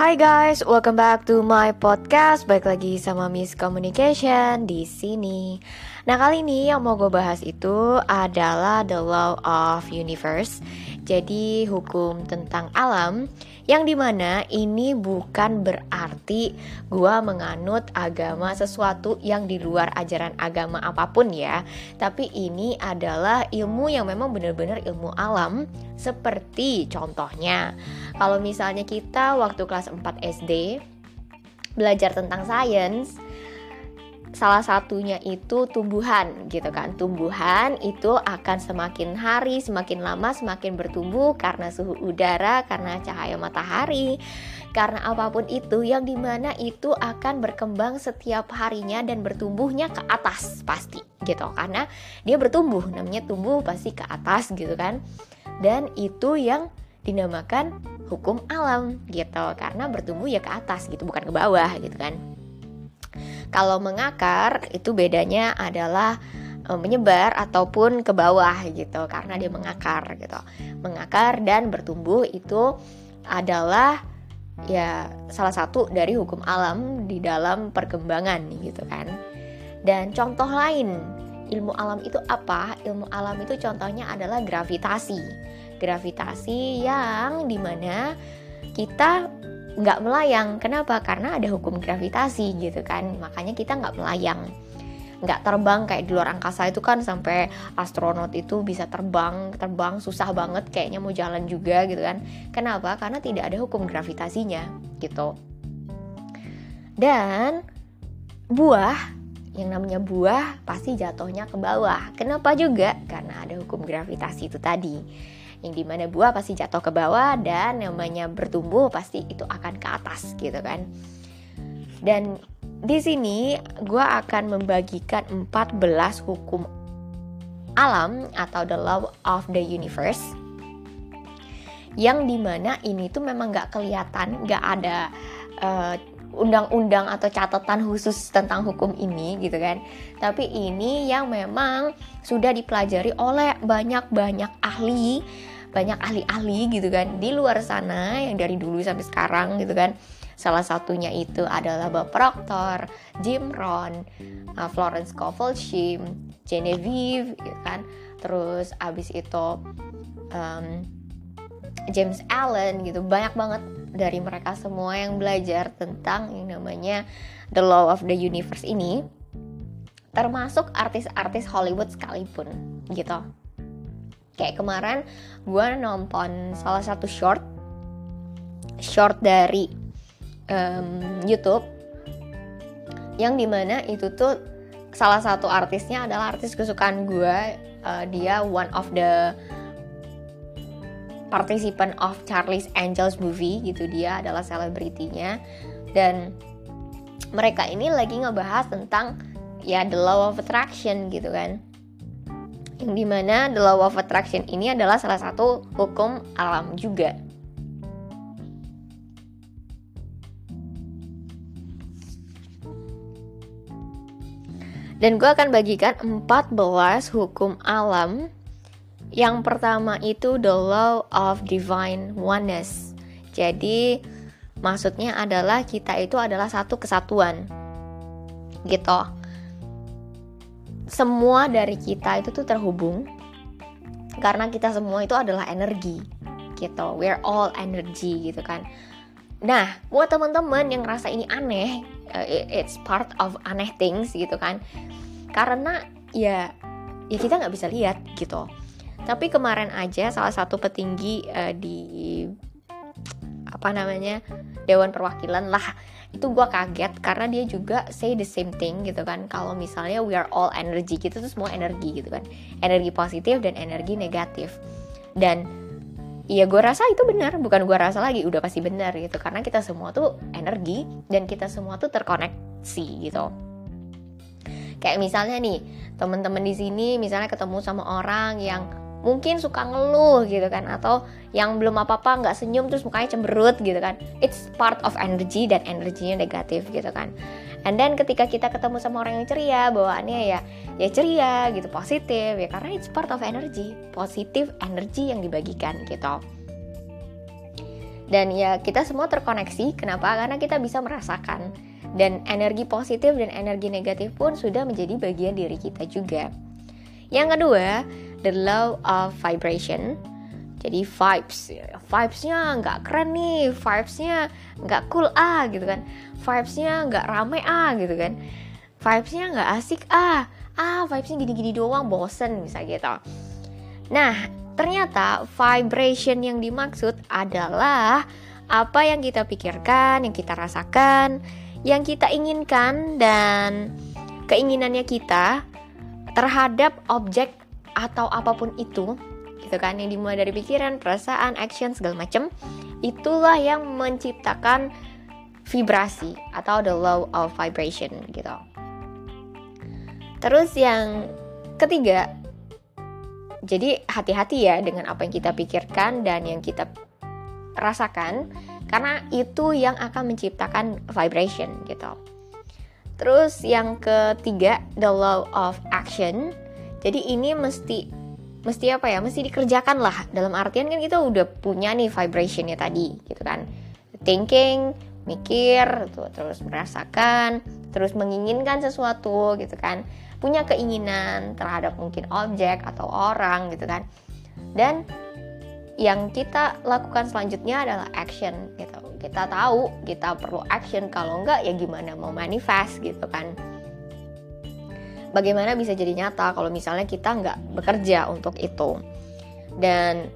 Hai guys, welcome back to my podcast. Baik lagi sama Miss Communication di sini. Nah, kali ini yang mau gue bahas itu adalah the law of universe. Jadi, hukum tentang alam yang di mana ini bukan berarti gue menganut agama sesuatu yang di luar ajaran agama apa pun ya. Tapi ini adalah ilmu yang memang benar-benar ilmu alam seperti contohnya kalau misalnya kita waktu kelas 4 SD belajar tentang sains salah satunya itu tumbuhan gitu kan. Tumbuhan itu akan semakin hari semakin lama semakin bertumbuh karena suhu udara karena cahaya matahari karena apa pun itu yang di mana itu akan berkembang setiap harinya dan bertumbuhnya ke atas pasti gitu. Karena dia bertumbuh namanya tumbuh pasti ke atas gitu kan. Dan itu yang dinamakan hukum alam gitu. Karena bertumbuh ya ke atas gitu bukan ke bawah gitu kan kalau mengakar itu bedanya adalah e, menyebar ataupun ke bawah gitu karena dia mengakar gitu. Mengakar dan bertumbuh itu adalah ya salah satu dari hukum alam di dalam perkembangan gitu kan. Dan contoh lain ilmu alam itu apa? Ilmu alam itu contohnya adalah gravitasi. Gravitasi yang di mana kita nggak melayang. Kenapa? Karena ada hukum gravitasi gitu kan. Makanya kita nggak melayang. Nggak terbang kayak di luar angkasa itu kan sampai astronot itu bisa terbang, terbang susah banget kayaknya mau jalan juga gitu kan. Kenapa? Karena tidak ada hukum gravitasinya gitu. Dan buah yang namanya buah pasti jatuhnya ke bawah. Kenapa juga? Karena ada hukum gravitasi itu tadi yang di mana buah pasti jatuh ke bawah dan namanya bertumbuh pasti itu akan ke atas gitu kan. Dan di sini gue akan membagikan 14 hukum alam atau the law of the universe yang di mana ini tuh memang gak kelihatan gak ada uh, undang-undang atau catatan khusus tentang hukum ini gitu kan. Tapi ini yang memang sudah dipelajari oleh banyak-banyak ahli banyak ahli-ahli gitu kan. Di luar sana yang dari dulu sampai sekarang gitu kan. Salah satunya itu adalah Bob Proctor, Jim Rohn, uh, Florence Scovel Shim, Genevieve gitu kan. Terus abis itu um, James Allen gitu. Banyak banget dari mereka semua yang belajar tentang yang namanya the law of the universe ini termasuk artis-artis Hollywood sekalipun gitu. Kayak kemarin gue nonton salah satu short short dari um, YouTube yang di mana itu tuh salah satu artisnya adalah artis kesukaan gue uh, dia one of the participant of Charlie's Angels movie gitu dia adalah selebritinya dan mereka ini lagi ngebahas tentang ya the law of attraction gitu kan yang di mana the law of attraction ini adalah salah satu hukum alam juga. Dan gue akan bagikan 14 hukum alam Yang pertama itu the law of divine oneness. Jadi maksudnya adalah kita itu adalah satu kesatuan. Gitu. Semua dari kita itu tuh terhubung karena kita semua itu adalah energi. Gitu. We're all energy gitu kan. Nah buat teman-teman yang ngerasa ini aneh uh, it's part of aneh things gitu kan. Karena ya ya kita nggak bisa lihat gitu tapi kemarin aja salah satu petinggi uh, di apa namanya dewan perwakilan lah. Itu gue kaget karena dia juga say the same thing gitu kan. Kalau misalnya we are all energy gitu tuh semua energi gitu kan. Energi positif dan energi negatif. Dan Iya gue rasa itu benar, bukan gue rasa lagi, udah pasti benar gitu. Karena kita semua tuh energi dan kita semua tuh terkoneksi gitu. Kayak misalnya nih, temen-temen di sini misalnya ketemu sama orang yang mungkin suka ngeluh gitu kan atau yang belum apa-apa nggak senyum terus mukanya cemberut gitu kan it's part of energy dan energinya negatif gitu kan and then ketika kita ketemu sama orang yang ceria bawaannya ya ya ceria gitu positif ya karena it's part of energy positif energy yang dibagikan gitu Dan ya kita semua terkoneksi, kenapa? Karena kita bisa merasakan dan energi positif dan energi negatif pun sudah menjadi bagian diri kita juga. Yang kedua, the law of vibration. Jadi vibes, vibesnya nggak keren nih, vibesnya nggak cool ah gitu kan, vibesnya nggak rame ah gitu kan, vibesnya nggak asik ah, ah vibesnya gini-gini doang bosen bisa gitu. Nah ternyata vibration yang dimaksud adalah apa yang kita pikirkan, yang kita rasakan, yang kita inginkan dan keinginannya kita terhadap objek atau apa pun itu gitu kan yang dimulai dari pikiran, perasaan, action segala macam itulah yang menciptakan vibrasi atau the law of vibration gitu. Terus yang ketiga jadi hati-hati ya dengan apa yang kita pikirkan dan yang kita rasakan karena itu yang akan menciptakan vibration gitu. Terus yang ketiga the law of action. Jadi ini mesti mesti apa ya? Mesti dikerjakan lah. Dalam artian kan kita udah punya nih vibrationnya tadi gitu kan. Thinking, mikir, tuh, terus merasakan, terus menginginkan sesuatu gitu kan punya keinginan terhadap mungkin objek atau orang gitu kan dan yang kita lakukan selanjutnya adalah action gitu kita tahu kita perlu action kalau enggak ya gimana mau manifest gitu kan bagaimana bisa jadi nyata kalau misalnya kita nggak bekerja untuk itu dan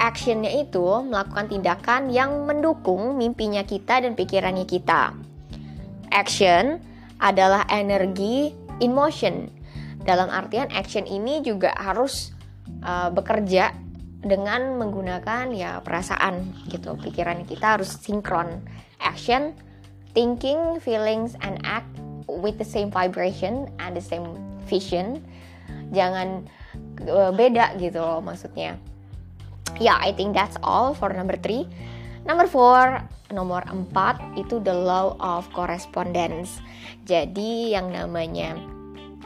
actionnya itu melakukan tindakan yang mendukung mimpinya kita dan pikirannya kita action adalah energi in motion. Dalam artian action ini juga harus uh, bekerja dengan menggunakan ya perasaan gitu. Pikiran kita harus sinkron. Action, thinking, feelings and act with the same vibration and the same vision. Jangan uh, beda gitu loh maksudnya. Ya, yeah, I think that's all for number three. Number four, nomor 4 itu the law of correspondence. Jadi yang namanya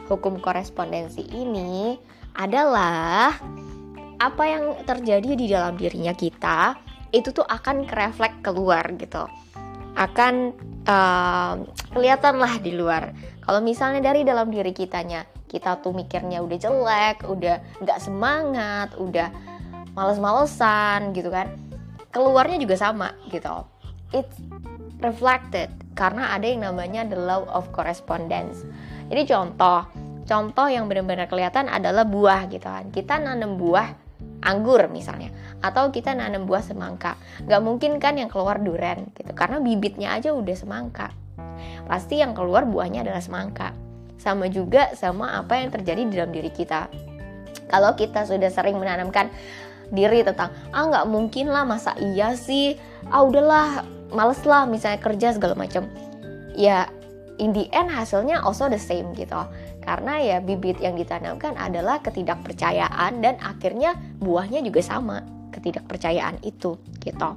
hukum korespondensi ini adalah apa yang terjadi di dalam dirinya kita itu tuh akan kereflek keluar gitu. Akan uh, kelihatan lah di luar. Kalau misalnya dari dalam diri kitanya kita tuh mikirnya udah jelek, udah nggak semangat, udah males-malesan gitu kan. Keluarnya juga sama gitu it's reflected karena ada yang namanya the law of correspondence. Jadi contoh, contoh yang benar-benar kelihatan adalah buah gitu kan. Kita nanam buah anggur misalnya atau kita nanam buah semangka. Gak mungkin kan yang keluar duren gitu karena bibitnya aja udah semangka. Pasti yang keluar buahnya adalah semangka. Sama juga sama apa yang terjadi di dalam diri kita. Kalau kita sudah sering menanamkan diri tentang ah nggak mungkin lah masa iya sih ah udahlah males lah misalnya kerja segala macam ya in the end hasilnya also the same gitu karena ya bibit yang ditanamkan adalah ketidakpercayaan dan akhirnya buahnya juga sama ketidakpercayaan itu gitu.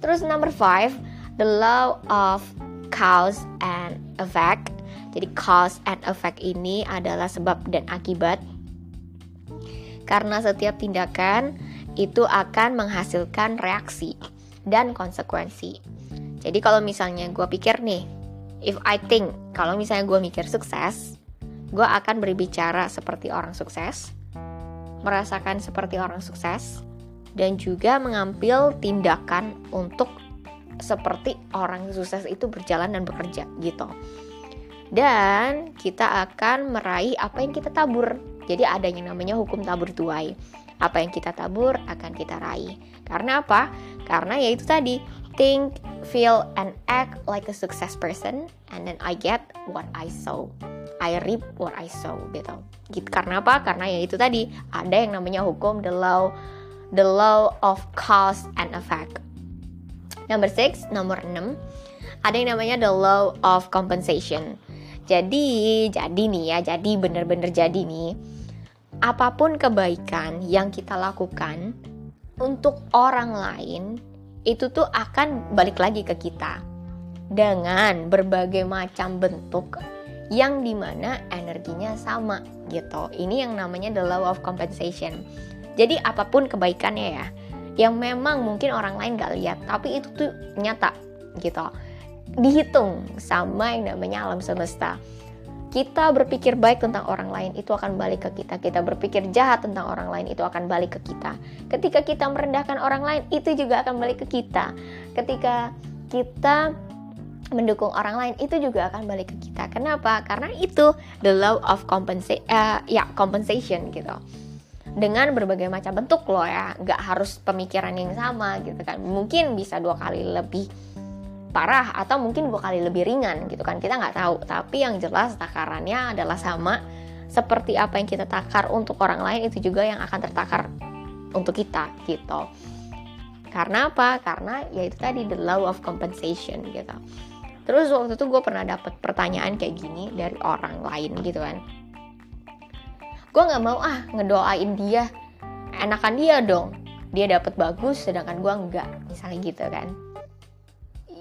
Terus number five the law of cause and effect. Jadi cause and effect ini adalah sebab dan akibat. Karena setiap tindakan itu akan menghasilkan reaksi dan konsekuensi. Jadi kalau misalnya gue pikir nih, if I think, kalau misalnya gue mikir sukses, gue akan berbicara seperti orang sukses, merasakan seperti orang sukses, dan juga mengambil tindakan untuk seperti orang sukses itu berjalan dan bekerja gitu. Dan kita akan meraih apa yang kita tabur. Jadi ada yang namanya hukum tabur tuai apa yang kita tabur akan kita raih. Karena apa? Karena yaitu tadi, think, feel, and act like a success person, and then I get what I sow. I reap what I sow gitu. gitu. Karena apa? Karena ya itu tadi ada yang namanya hukum the law the law of cause and effect. Number six, nomor 6 ada yang namanya the law of compensation. Jadi, jadi nih ya, jadi bener-bener jadi nih apa pun kebaikan yang kita lakukan untuk orang lain itu tuh akan balik lagi ke kita dengan berbagai macam bentuk yang di mana energinya sama gitu. Ini yang namanya the law of compensation. Jadi apa pun kebaikannya ya, yang memang mungkin orang lain gak lihat tapi itu tuh nyata gitu dihitung sama yang namanya alam semesta kita berpikir baik tentang orang lain itu akan balik ke kita. Kita berpikir jahat tentang orang lain itu akan balik ke kita. Ketika kita merendahkan orang lain itu juga akan balik ke kita. Ketika kita mendukung orang lain itu juga akan balik ke kita. Kenapa? Karena itu the law of compensation, uh, ya compensation gitu. Dengan berbagai macam bentuk loh ya, nggak harus pemikiran yang sama gitu kan. Mungkin bisa dua kali lebih parah atau mungkin dua kali lebih ringan gitu kan kita nggak tahu. Tapi yang jelas takarannya adalah sama. Seperti apa yang kita takar untuk orang lain itu juga yang akan tertakar untuk kita gitu. Karena apa? Karena yaitu tadi the law of compensation gitu. Terus waktu itu gue pernah dapat pertanyaan kayak gini dari orang lain gitu kan. Gue nggak mau ah ngedoain dia. Enakan dia dong. Dia dapat bagus sedangkan gue enggak misalnya gitu kan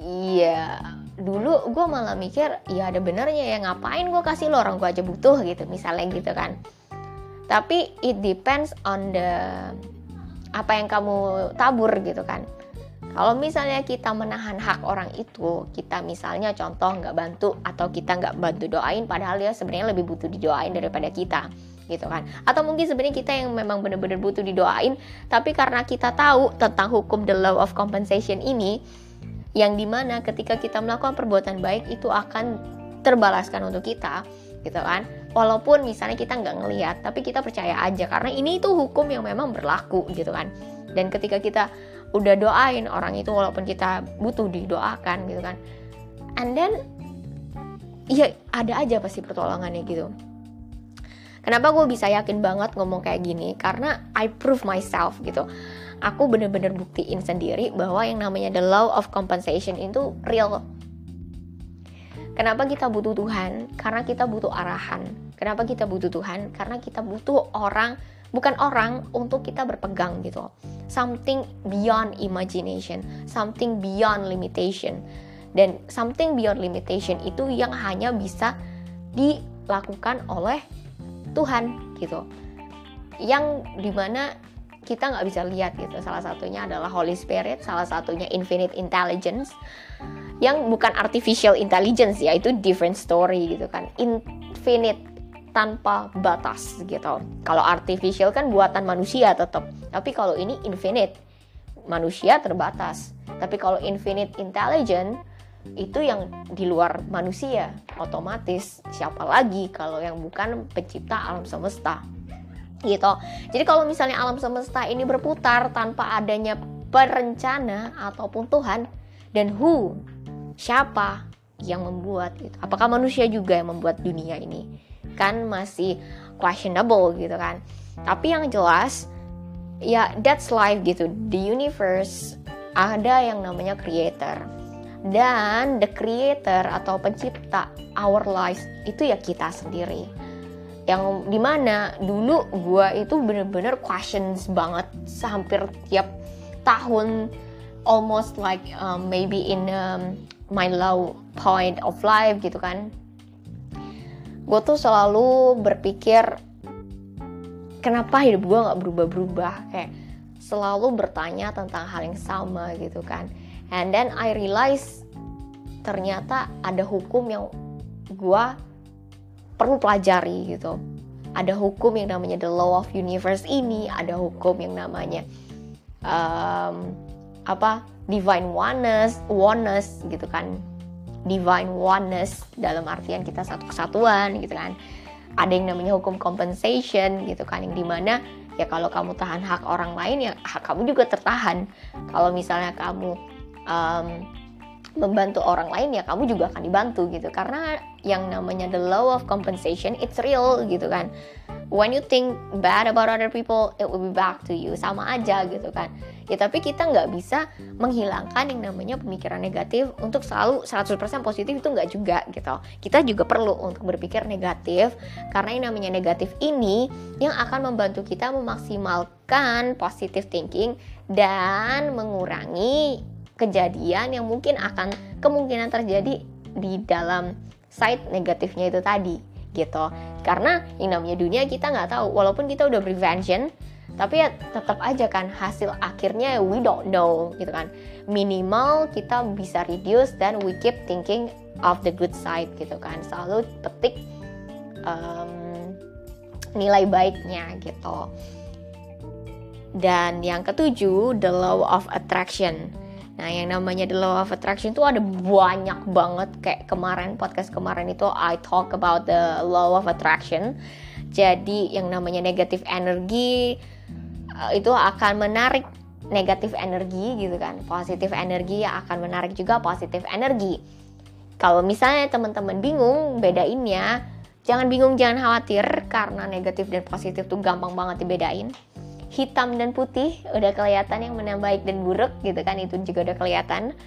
Iya, dulu gue malah mikir ya ada benernya ya ngapain gue kasih lo orang gue aja butuh gitu misalnya gitu kan. Tapi it depends on the apa yang kamu tabur gitu kan. Kalau misalnya kita menahan hak orang itu, kita misalnya contoh nggak bantu atau kita nggak bantu doain, padahal dia sebenarnya lebih butuh didoain daripada kita gitu kan atau mungkin sebenarnya kita yang memang benar-benar butuh didoain tapi karena kita tahu tentang hukum the law of compensation ini yang di mana ketika kita melakukan perbuatan baik itu akan terbalaskan untuk kita gitu kan? Walaupun misalnya kita nggak ngelihat tapi kita percaya aja karena ini itu hukum yang memang berlaku gitu kan? Dan ketika kita udah doain orang itu walaupun kita butuh didoakan gitu kan? And then ya ada aja pasti pertolongannya gitu. Kenapa gue bisa yakin banget ngomong kayak gini? Karena I prove myself gitu aku bener-bener buktiin sendiri bahwa yang namanya the law of compensation itu real Kenapa kita butuh Tuhan? Karena kita butuh arahan. Kenapa kita butuh Tuhan? Karena kita butuh orang, bukan orang untuk kita berpegang gitu. Something beyond imagination, something beyond limitation. Dan something beyond limitation itu yang hanya bisa dilakukan oleh Tuhan gitu. Yang di mana kita nggak bisa lihat gitu. Salah satunya adalah Holy Spirit salah satunya Infinite Intelligence yang bukan artificial intelligence ya itu different story gitu kan. Infinite tanpa batas gitu. Kalau artificial kan buatan manusia tetap tapi kalau ini infinite manusia terbatas. Tapi kalau infinite intelligence itu yang di luar manusia otomatis. Siapa lagi kalau yang bukan pencipta alam semesta gitu. Jadi kalau misalnya alam semesta ini berputar tanpa adanya perencana ataupun Tuhan dan who siapa yang membuat gitu. Apakah manusia juga yang membuat dunia ini? Kan masih questionable gitu kan. Tapi yang jelas ya that's life gitu. The universe ada yang namanya creator. Dan the creator atau pencipta our lives itu ya kita sendiri yang di mana dulu gue itu bener-bener questions banget hampir tiap tahun almost like um, maybe in um, my low point of life gitu kan. Gue tuh selalu berpikir kenapa hidup gue nggak berubah-berubah? Kayak selalu bertanya tentang hal yang sama gitu kan. And then I realize ternyata ada hukum yang gue perlu pelajari gitu. Ada hukum yang namanya the law of universe ini ada hukum yang namanya um, apa divine oneness oneness gitu kan. Divine oneness dalam artian kita satu kesatuan gitu kan. Ada yang namanya hukum compensation gitu kan yang di mana ya kalau kamu tahan hak orang lain ya hak kamu juga tertahan. Kalau misalnya kamu um, membantu orang lain ya kamu juga akan dibantu gitu. Karena yang namanya the law of compensation it's real gitu kan. When you think bad about other people it will be back to you. Sama aja gitu kan. Ya tapi kita nggak bisa menghilangkan yang namanya pemikiran negatif untuk selalu 100% positif itu nggak juga gitu. Kita juga perlu untuk berpikir negatif karena yang namanya negatif ini yang akan membantu kita memaksimalkan positive thinking dan mengurangi kejadian yang mungkin akan kemungkinan terjadi di dalam side negatifnya itu tadi gitu. Karena yang namanya dunia kita nggak tahu walaupun kita udah prevention tapi ya tetap aja kan hasil akhirnya we don't know gitu kan. Minimal kita bisa reduce dan we keep thinking of the good side gitu kan. Selalu petik um, nilai baiknya gitu. Dan yang ketujuh the law of attraction Nah, yang namanya The Law of Attraction itu ada banyak banget kayak kemarin podcast kemarin itu I talk about the Law of Attraction. Jadi yang namanya negatif energi uh, itu akan menarik negatif energi gitu kan. Positif energi akan menarik juga positif energi. Kalau misalnya teman-teman bingung bedainnya, jangan bingung, jangan khawatir karena negatif dan positif tuh gampang banget dibedain hitam dan putih udah kelihatan yang mana baik dan buruk gitu kan itu juga udah kelihatan.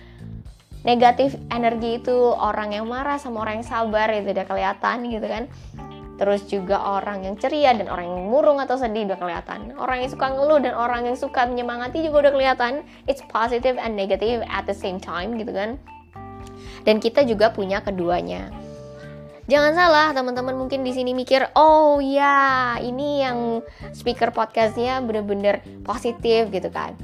Negatif energi itu orang yang marah sama orang yang sabar itu udah kelihatan gitu kan. Terus juga orang yang ceria dan orang yang murung atau sedih udah kelihatan. Orang yang suka ngeluh dan orang yang suka menyemangati juga udah kelihatan. It's positive and negative at the same time gitu kan. Dan kita juga punya keduanya Jangan salah, teman-teman mungkin di sini mikir, oh ya, ini yang speaker podcastnya bener-bener positif gitu kan.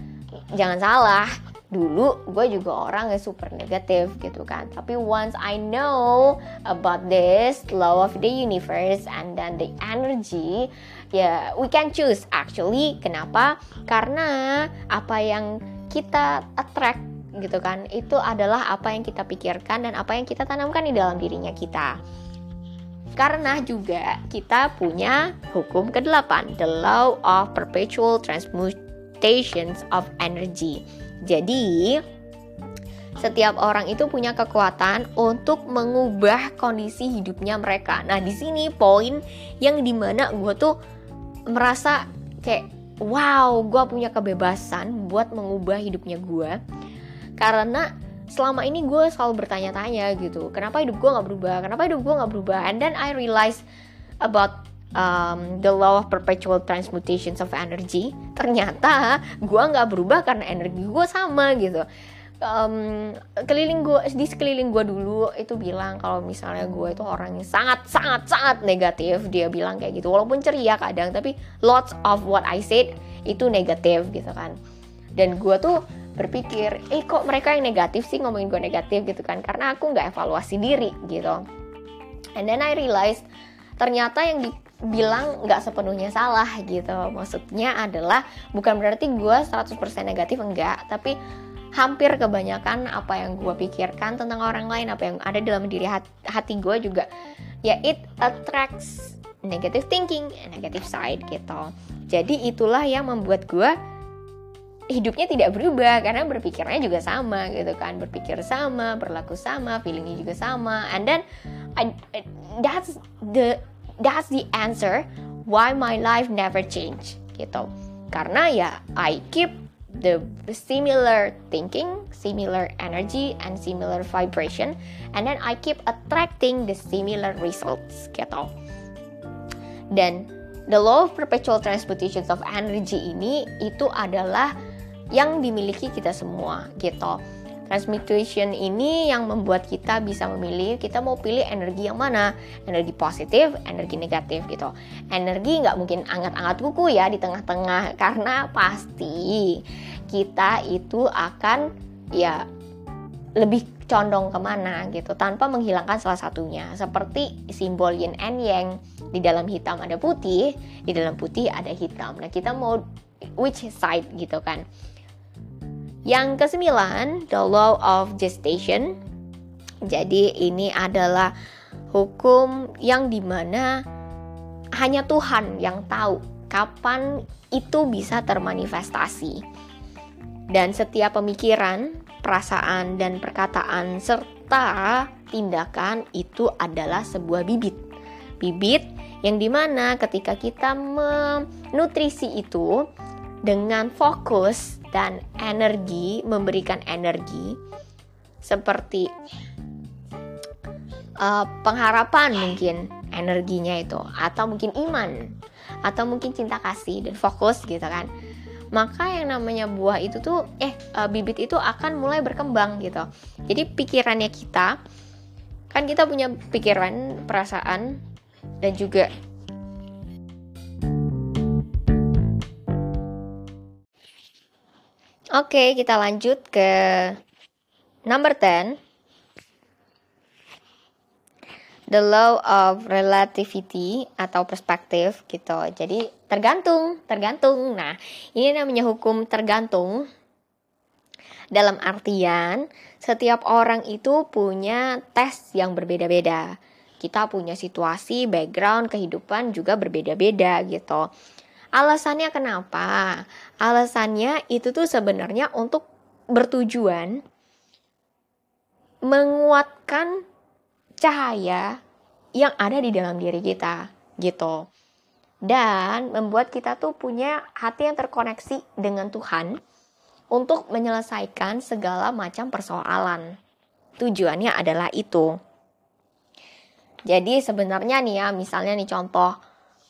Jangan salah, dulu gue juga orang yang super negatif gitu kan. Tapi once I know about this law of the universe and then the energy, ya yeah, we can choose actually. Kenapa? Karena apa yang kita attract gitu kan itu adalah apa yang kita pikirkan dan apa yang kita tanamkan di dalam dirinya kita. Karena juga kita punya hukum ke-8, the law of perpetual transmutations of energy. Jadi, setiap orang itu punya kekuatan untuk mengubah kondisi hidupnya mereka. Nah, di sini poin yang di mana gue tuh merasa kayak wow, gue punya kebebasan buat mengubah hidupnya gue. Karena selama ini gue selalu bertanya-tanya gitu kenapa hidup gue nggak berubah? Kenapa hidup gue nggak berubah? And then I realize about um, the law of perpetual transmutations of energy. Ternyata gue nggak berubah karena energi gue sama gitu. Um, keliling gue di sekeliling gue dulu itu bilang kalau misalnya gue itu orang yang sangat sangat sangat negatif. Dia bilang kayak gitu. Walaupun ceria kadang tapi lots of what I said itu negatif gitu kan. Dan gue tuh berpikir eh kok mereka yang negatif sih ngomongin gue negatif? gitu kan. Karena aku nggak evaluasi diri gitu. And then I realized ternyata yang dibilang nggak sepenuhnya salah gitu. Maksudnya adalah bukan berarti gue 100% negatif enggak. Tapi hampir kebanyakan apa yang gue pikirkan tentang orang lain apa yang ada dalam diri hati, hati gue juga ya it attracts negative thinking negative side gitu. Jadi itulah yang membuat gue hidupnya tidak berubah karena berpikirnya juga sama gitu kan. Berpikir sama berlaku sama feelingnya juga sama. And then I, that's the that's the answer why my life never change gitu. Karena ya I keep the similar thinking similar energy and similar vibration. And then I keep attracting the similar results gitu. Dan the law of perpetual transmutations of energy ini itu adalah yang dimiliki kita semua gitu. Transmutation ini yang membuat kita bisa memilih kita mau pilih energi yang mana, energi positif, energi negatif gitu. Energi nggak mungkin anget-anget kuku ya di tengah-tengah karena pasti kita itu akan ya lebih condong ke mana gitu tanpa menghilangkan salah satunya seperti simbol yin and yang di dalam hitam ada putih di dalam putih ada hitam nah kita mau which side gitu kan yang kesembilan, the law of gestation. Jadi ini adalah hukum yang di mana hanya Tuhan yang tahu kapan itu bisa termanifestasi. Dan setiap pemikiran, perasaan, dan perkataan serta tindakan itu adalah sebuah bibit. Bibit yang di mana ketika kita menutrisi itu dengan fokus dan energi, memberikan energi seperti uh, pengharapan mungkin energinya itu atau mungkin iman atau mungkin cinta kasih dan fokus gitu kan. Maka yang namanya buah itu tuh eh uh, bibit itu akan mulai berkembang gitu. Jadi pikirannya kita kan kita punya pikiran perasaan dan juga Oke, kita lanjut ke number 10. The law of relativity atau perspektif gitu. Jadi tergantung, tergantung. Nah, ini namanya hukum tergantung. Dalam artian setiap orang itu punya tes yang berbeda-beda. Kita punya situasi, background, kehidupan juga berbeda-beda gitu. Alasannya kenapa? Alasannya itu tuh sebenarnya untuk bertujuan menguatkan cahaya yang ada di dalam diri kita gitu dan membuat kita tuh punya hati yang terkoneksi dengan Tuhan untuk menyelesaikan segala macam persoalan. Tujuannya adalah itu. Jadi sebenarnya nih ya, misalnya nih contoh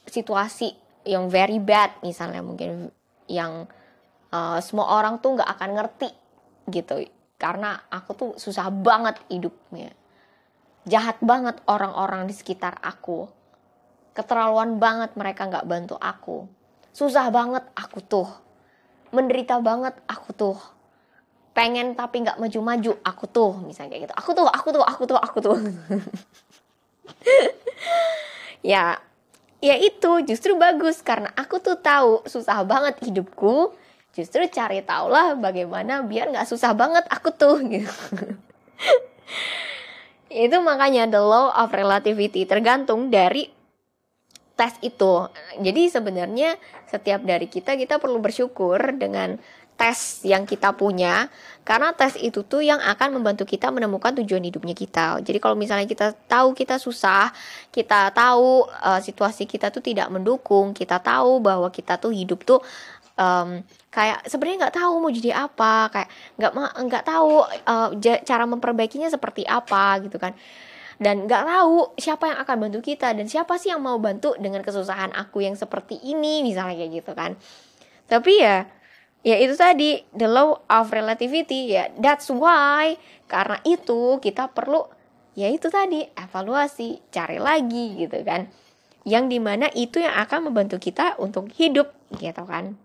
situasi yang very bad, misalnya mungkin yang uh, semua orang tuh nggak akan ngerti gitu, karena aku tuh susah banget hidupnya jahat banget orang-orang di sekitar aku. Keterlaluan banget mereka nggak bantu aku. Susah banget aku tuh. Menderita banget aku tuh. Pengen tapi nggak maju-maju aku tuh. Misalnya kayak gitu. Aku tuh, aku tuh, aku tuh, aku tuh. ya, ya itu justru bagus karena aku tuh tahu susah banget hidupku. Justru cari taulah bagaimana biar nggak susah banget aku tuh gitu. Itu makanya the law of relativity tergantung dari tes itu. Jadi sebenarnya setiap dari kita kita perlu bersyukur dengan tes yang kita punya karena tes itu tuh yang akan membantu kita menemukan tujuan hidupnya kita. Jadi kalau misalnya kita tahu kita susah, kita tahu uh, situasi kita tuh tidak mendukung, kita tahu bahwa kita tuh hidup tuh um, kayak sebenarnya nggak tahu mau jadi apa kayak nggak nggak tahu uh, cara memperbaikinya seperti apa gitu kan dan nggak tahu siapa yang akan bantu kita dan siapa sih yang mau bantu dengan kesusahan aku yang seperti ini misalnya kayak gitu kan tapi ya ya itu tadi the law of relativity. Ya that's why. Karena itu kita perlu ya itu tadi evaluasi cari lagi gitu kan. Yang di mana itu yang akan membantu kita untuk hidup gitu kan.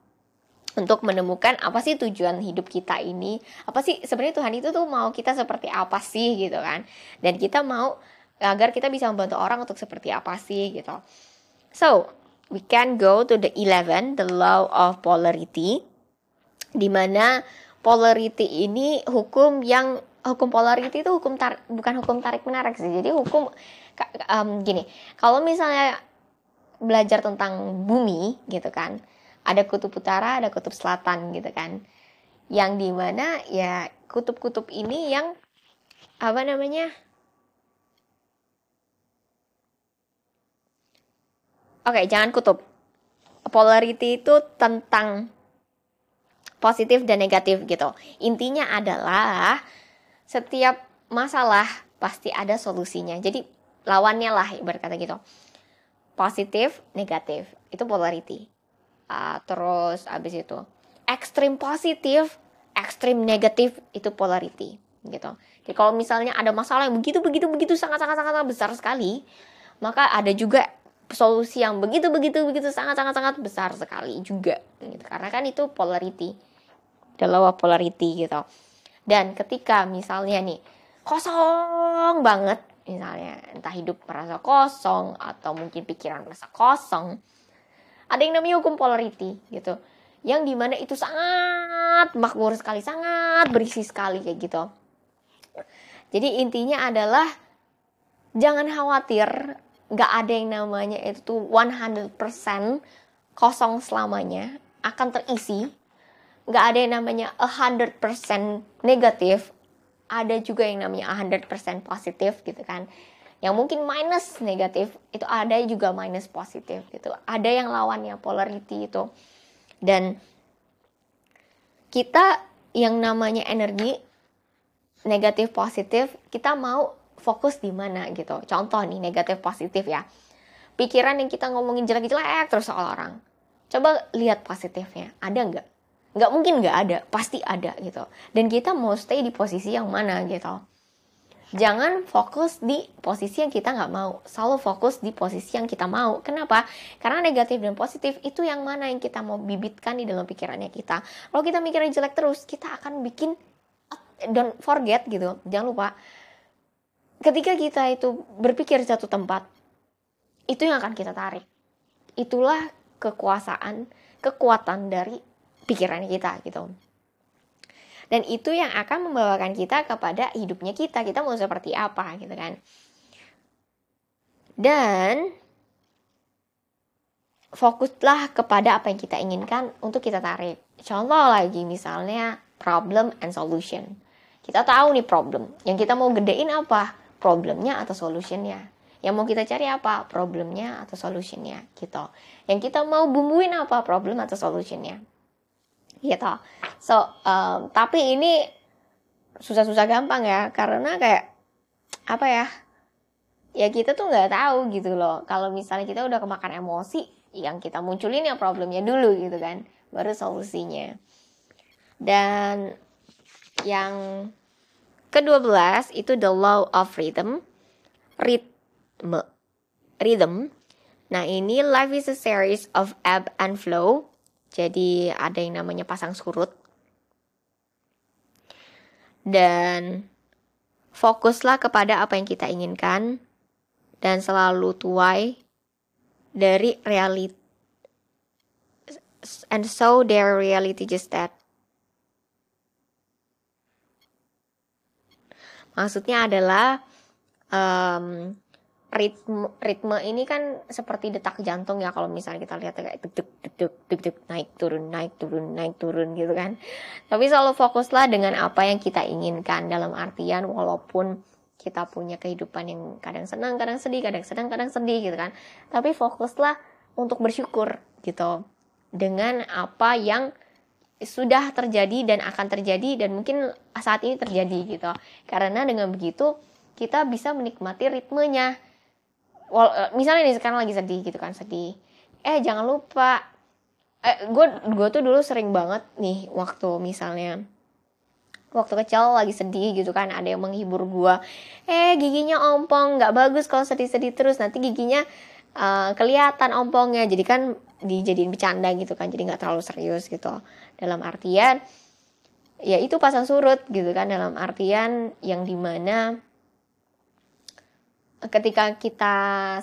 Untuk menemukan apa sih tujuan hidup kita ini. Apa sih sebenarnya Tuhan itu tuh mau kita seperti apa sih gitu kan. Dan kita mau agar kita bisa membantu orang untuk seperti apa sih gitu. So we can go to the 11 the law of polarity di mana polarity ini hukum yang hukum polarity itu hukum tar, bukan hukum tarik menarik sih jadi hukum um, gini kalau misalnya belajar tentang bumi gitu kan ada kutub utara, ada kutub selatan gitu kan. Yang di mana ya kutub-kutub ini yang apa namanya? Oke, jangan kutub. Polarity itu tentang positif dan negatif gitu. Intinya adalah setiap masalah pasti ada solusinya. Jadi lawannya lah berkata gitu. Positif, negatif. Itu polarity uh, terus abis itu ekstrim positif ekstrim negatif itu polarity gitu jadi kalau misalnya ada masalah yang begitu begitu begitu sangat sangat sangat besar sekali maka ada juga solusi yang begitu begitu begitu sangat sangat sangat besar sekali juga gitu karena kan itu polarity the law of polarity gitu. Dan ketika misalnya nih kosong banget misalnya entah hidup merasa kosong atau mungkin pikiran merasa kosong ada yang namanya hukum polarity gitu. Yang di mana itu sangat makmur sekali sangat berisi sekali kayak gitu. Jadi intinya adalah jangan khawatir nggak ada yang namanya itu tuh 100% kosong selamanya akan terisi nggak ada yang namanya 100% negatif ada juga yang namanya 100% positif gitu kan. Yang mungkin minus negatif itu ada juga minus positif gitu. Ada yang lawannya polarity itu. Dan kita yang namanya energi negatif positif kita mau fokus di mana gitu. Contoh nih negatif positif ya. Pikiran yang kita ngomongin jelek-jelek terus soal orang. Coba lihat positifnya ada nggak nggak mungkin nggak ada pasti ada gitu. Dan kita mau stay di posisi yang mana gitu. Jangan fokus di posisi yang kita nggak mau. Selalu fokus di posisi yang kita mau. Kenapa? Karena negatif dan positif itu yang mana yang kita mau bibitkan di dalam pikirannya kita. Kalau kita mikirnya jelek terus kita akan bikin don't forget gitu. Jangan lupa. Ketika kita itu berpikir satu tempat itu yang akan kita tarik. Itulah kekuasaan kekuatan dari pikiran kita gitu. Dan itu yang akan membawakan kita kepada hidupnya kita. Kita mau seperti apa gitu kan. Dan fokuslah kepada apa yang kita inginkan untuk kita tarik. Contoh lagi misalnya problem and solution. Kita tahu nih problem. Yang kita mau gedein apa? Problemnya atau solutionnya? Yang mau kita cari apa? Problemnya atau solutionnya gitu. Yang kita mau bumbuin apa? Problem atau solutionnya gitu. So um, tapi ini susah-susah gampang ya karena kayak apa ya ya kita tuh nggak tahu gitu loh. Kalau misalnya kita udah kemakan emosi yang kita munculin ya problemnya dulu gitu kan baru solusinya. Dan yang ke-12 itu the law of rhythm rhythm rhythm. Nah ini life is a series of ebb and flow jadi ada yang namanya pasang surut. Dan fokuslah kepada apa yang kita inginkan dan selalu tuai dari reality and so their reality just that maksudnya adalah um, ritme ritme ini kan seperti detak jantung ya kalau misalnya kita lihat kayak deg deg deg deg deg deg naik turun naik turun naik turun gitu kan. Tapi selalu fokuslah dengan apa yang kita inginkan dalam artian walaupun kita punya kehidupan yang kadang senang kadang sedih kadang senang kadang sedih gitu kan. Tapi fokuslah untuk bersyukur gitu dengan apa yang sudah terjadi dan akan terjadi dan mungkin saat ini terjadi gitu. Karena dengan begitu kita bisa menikmati ritmenya wal, eh, misalnya nih sekarang lagi sedih gitu kan sedih. Eh jangan lupa. Eh gue gue tuh dulu sering banget nih waktu misalnya waktu kecil lagi sedih gitu kan ada yang menghibur gue eh giginya ompong nggak bagus kalau sedih-sedih terus. Nanti giginya uh, kelihatan ompongnya. Jadi kan dijadiin bercanda gitu kan jadi nggak terlalu serius gitu. Dalam artian ya itu pasang surut gitu kan dalam artian yang di mana ketika kita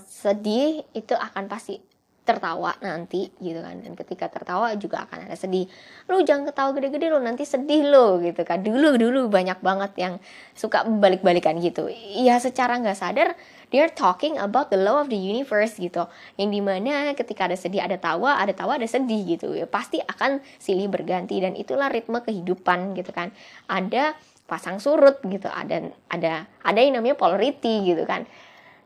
sedih itu akan pasti tertawa nanti gitu kan. Dan ketika tertawa juga akan ada sedih. Lu jangan ketawa gede-gede lo nanti sedih lo gitu kan. Dulu dulu banyak banget yang suka balik-balikan gitu. Ya secara nggak sadar they're talking about the law of the universe gitu. Yang di mana ketika ada sedih ada tawa ada tawa ada sedih gitu. Ya pasti akan silih berganti. Dan itulah ritme kehidupan gitu kan. Ada pasang surut gitu. Ada ada ada yang namanya polarity gitu kan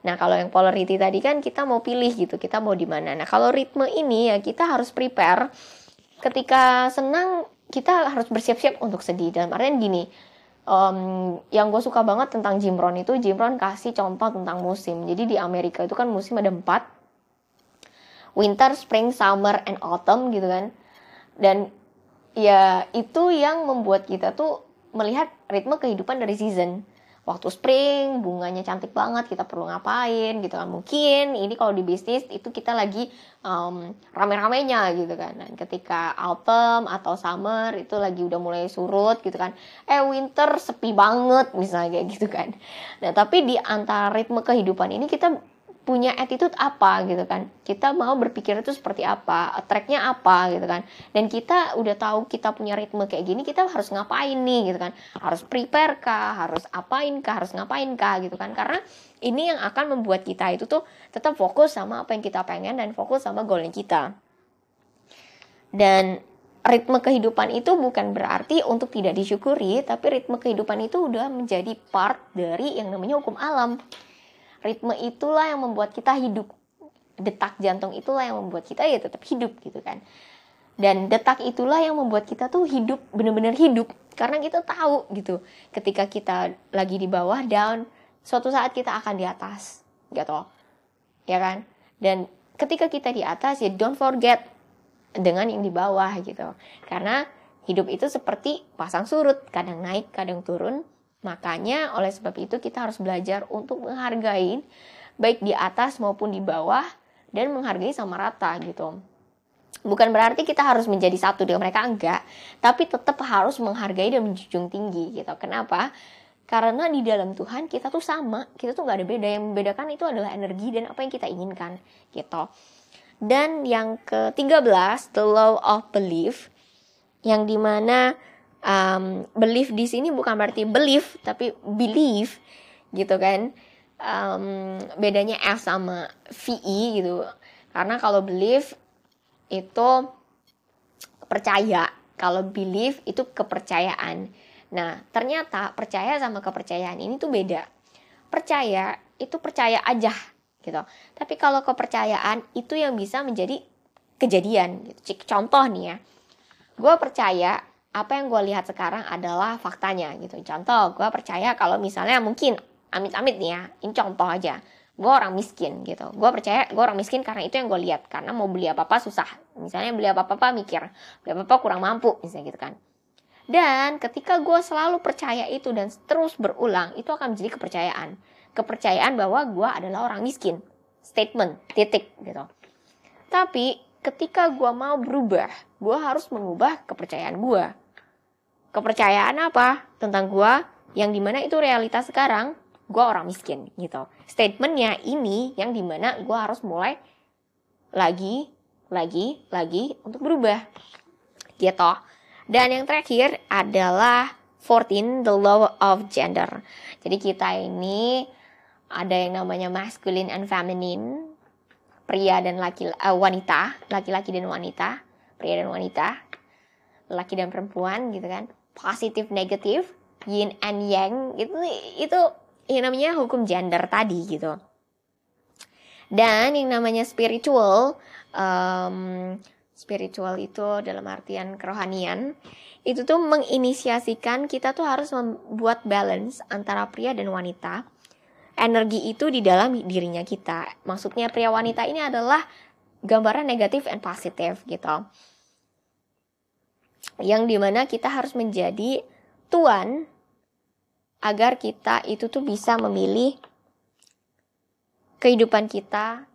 Nah, kalau yang polarity tadi kan kita mau pilih gitu, kita mau di mana. Nah, kalau ritme ini ya kita harus prepare. Ketika senang, kita harus bersiap-siap untuk sedih. Dalam artian gini, um, yang gue suka banget tentang Jim Rohn itu, Jim Rohn kasih contoh tentang musim. Jadi di Amerika itu kan musim ada empat. Winter, Spring, Summer, and Autumn gitu kan. Dan ya itu yang membuat kita tuh melihat ritme kehidupan dari season waktu spring bunganya cantik banget kita perlu ngapain gitu kan. Mungkin ini kalau di bisnis itu kita lagi um, rame-ramenya gitu kan. Dan ketika autumn atau summer itu lagi udah mulai surut gitu kan. Eh winter sepi banget misalnya kayak gitu kan. Nah tapi di antara ritme kehidupan ini kita punya attitude apa gitu kan. Kita mau berpikir itu seperti apa tracknya apa gitu kan. Dan kita udah tahu kita punya ritme kayak gini kita harus ngapain nih gitu kan. Harus prepare kah harus apain kah harus ngapain kah gitu kan. Karena ini yang akan membuat kita itu tuh tetap fokus sama apa yang kita pengen dan fokus sama goalnya kita. Dan ritme kehidupan itu bukan berarti untuk tidak disyukuri tapi ritme kehidupan itu udah menjadi part dari yang namanya hukum alam ritme itulah yang membuat kita hidup. Detak jantung itulah yang membuat kita ya tetap hidup gitu kan. Dan detak itulah yang membuat kita tuh hidup bener-bener hidup. Karena kita tahu gitu ketika kita lagi di bawah down suatu saat kita akan di atas gitu ya kan? Dan ketika kita di atas ya don't forget dengan yang di bawah gitu. Karena hidup itu seperti pasang surut kadang naik kadang turun Makanya oleh sebab itu kita harus belajar untuk menghargai baik di atas maupun di bawah dan menghargai sama rata gitu. Bukan berarti kita harus menjadi satu dengan mereka enggak, tapi tetap harus menghargai dan menjunjung tinggi gitu. Kenapa? Karena di dalam Tuhan kita tuh sama, kita tuh nggak ada beda. Yang membedakan itu adalah energi dan apa yang kita inginkan gitu. Dan yang ke-13, the law of belief, yang di mana um, belief di sini bukan berarti belief, tapi believe gitu kan. Um, bedanya F sama VE gitu. Karena kalau belief itu percaya, kalau belief itu kepercayaan. Nah, ternyata percaya sama kepercayaan ini tuh beda. Percaya itu percaya aja gitu. Tapi kalau kepercayaan itu yang bisa menjadi kejadian. Gitu. Contoh nih ya, gue percaya apa yang gue lihat sekarang adalah faktanya gitu. Contoh, gue percaya kalau misalnya mungkin amit-amit nih ya, ini contoh aja. Gue orang miskin gitu. Gue percaya gue orang miskin karena itu yang gue lihat. Karena mau beli apa apa susah. Misalnya beli apa apa mikir beli apa apa kurang mampu misalnya gitu kan. Dan ketika gue selalu percaya itu dan terus berulang itu akan menjadi kepercayaan. Kepercayaan bahwa gue adalah orang miskin. Statement titik gitu. Tapi ketika gue mau berubah gue harus mengubah kepercayaan gue kepercayaan apa tentang gue yang di mana itu realitas sekarang gue orang miskin gitu. Statementnya ini yang di mana gue harus mulai lagi, lagi, lagi untuk berubah gitu. Dan yang terakhir adalah 14 the law of gender. Jadi kita ini ada yang namanya masculine and feminine, pria dan laki uh, wanita, laki-laki dan wanita, pria dan wanita, laki dan perempuan gitu kan. Positif, negatif, yin and yang itu itu yang namanya hukum gender tadi gitu. Dan yang namanya spiritual, um, spiritual itu dalam artian kerohanian, itu tuh menginisiasikan kita tuh harus membuat balance antara pria dan wanita. Energi itu di dalam dirinya kita. Maksudnya pria wanita ini adalah gambaran negatif and positif gitu. Yang di mana kita harus menjadi tuan agar kita itu tuh bisa memilih kehidupan kita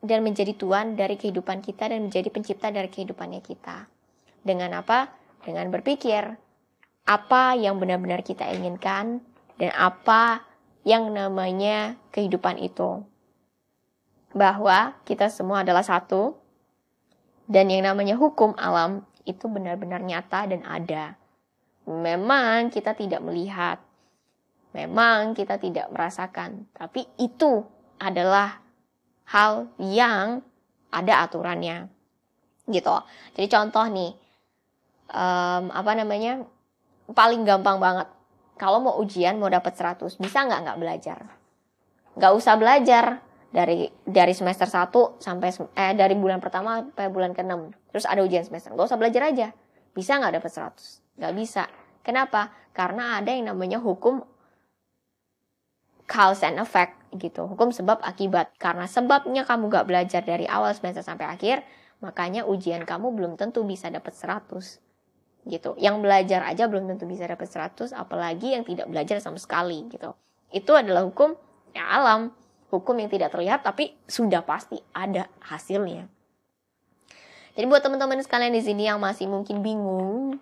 dan menjadi tuan dari kehidupan kita dan menjadi pencipta dari kehidupannya kita. Dengan apa? Dengan berpikir apa yang benar-benar kita inginkan dan apa yang namanya kehidupan itu. Bahwa kita semua adalah satu dan yang namanya hukum alam itu benar-benar nyata dan ada. Memang kita tidak melihat Memang kita tidak merasakan, tapi itu adalah hal yang ada aturannya. Gitu. Jadi contoh nih, um, apa namanya? Paling gampang banget. Kalau mau ujian mau dapat 100, bisa nggak nggak belajar? Nggak usah belajar dari dari semester 1 sampai eh dari bulan pertama sampai bulan ke-6. Terus ada ujian semester. Nggak usah belajar aja. Bisa nggak dapat 100? Nggak bisa. Kenapa? Karena ada yang namanya hukum cause and effect gitu hukum sebab akibat karena sebabnya kamu gak belajar dari awal semester sampai akhir makanya ujian kamu belum tentu bisa dapat 100 gitu. Yang belajar aja belum tentu bisa dapat 100 apalagi yang tidak belajar sama sekali gitu. Itu adalah hukum ya alam hukum yang tidak terlihat tapi sudah pasti ada hasilnya. Jadi buat teman-teman sekalian di sini yang masih mungkin bingung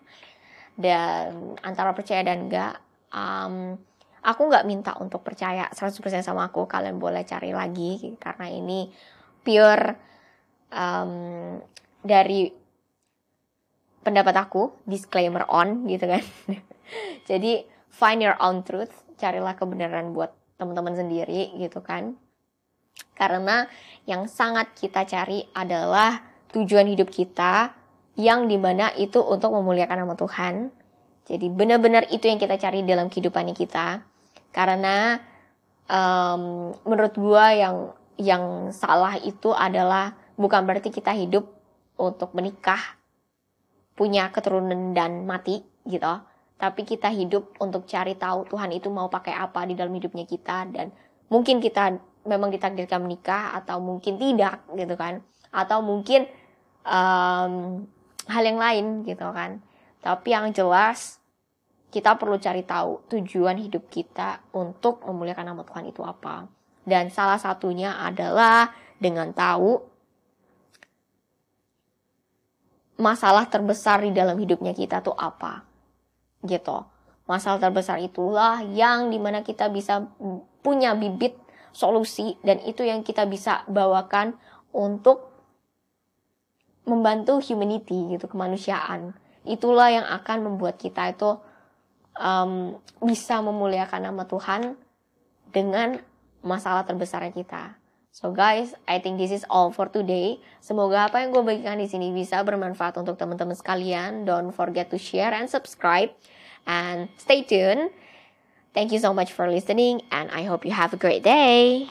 dan antara percaya dan enggak um, aku nggak minta untuk percaya 100% sama aku. Kalian boleh cari lagi karena ini pure um, dari pendapat aku disclaimer on gitu kan. Jadi find your own truth carilah kebenaran buat teman-teman sendiri gitu kan. Karena yang sangat kita cari adalah tujuan hidup kita yang di mana itu untuk memuliakan nama Tuhan. Jadi benar-benar itu yang kita cari dalam kehidupan kita. Karena um, menurut gua yang yang salah itu adalah bukan berarti kita hidup untuk menikah, punya keturunan dan mati gitu. Tapi kita hidup untuk cari tahu Tuhan itu mau pakai apa di dalam hidupnya kita dan mungkin kita memang ditakdirkan menikah atau mungkin tidak gitu kan. Atau mungkin um, hal yang lain gitu kan. Tapi yang jelas kita perlu cari tahu tujuan hidup kita untuk memuliakan nama Tuhan itu apa. Dan salah satunya adalah dengan tahu masalah terbesar di dalam hidupnya kita tuh apa. Gitu. Masalah terbesar itulah yang di mana kita bisa punya bibit solusi dan itu yang kita bisa bawakan untuk membantu humanity gitu kemanusiaan itulah yang akan membuat kita itu um, bisa memuliakan nama Tuhan dengan masalah terbesarnya kita. So guys, I think this is all for today. Semoga apa yang gue bagikan di sini bisa bermanfaat untuk teman-teman sekalian. Don't forget to share and subscribe and stay tuned. Thank you so much for listening and I hope you have a great day.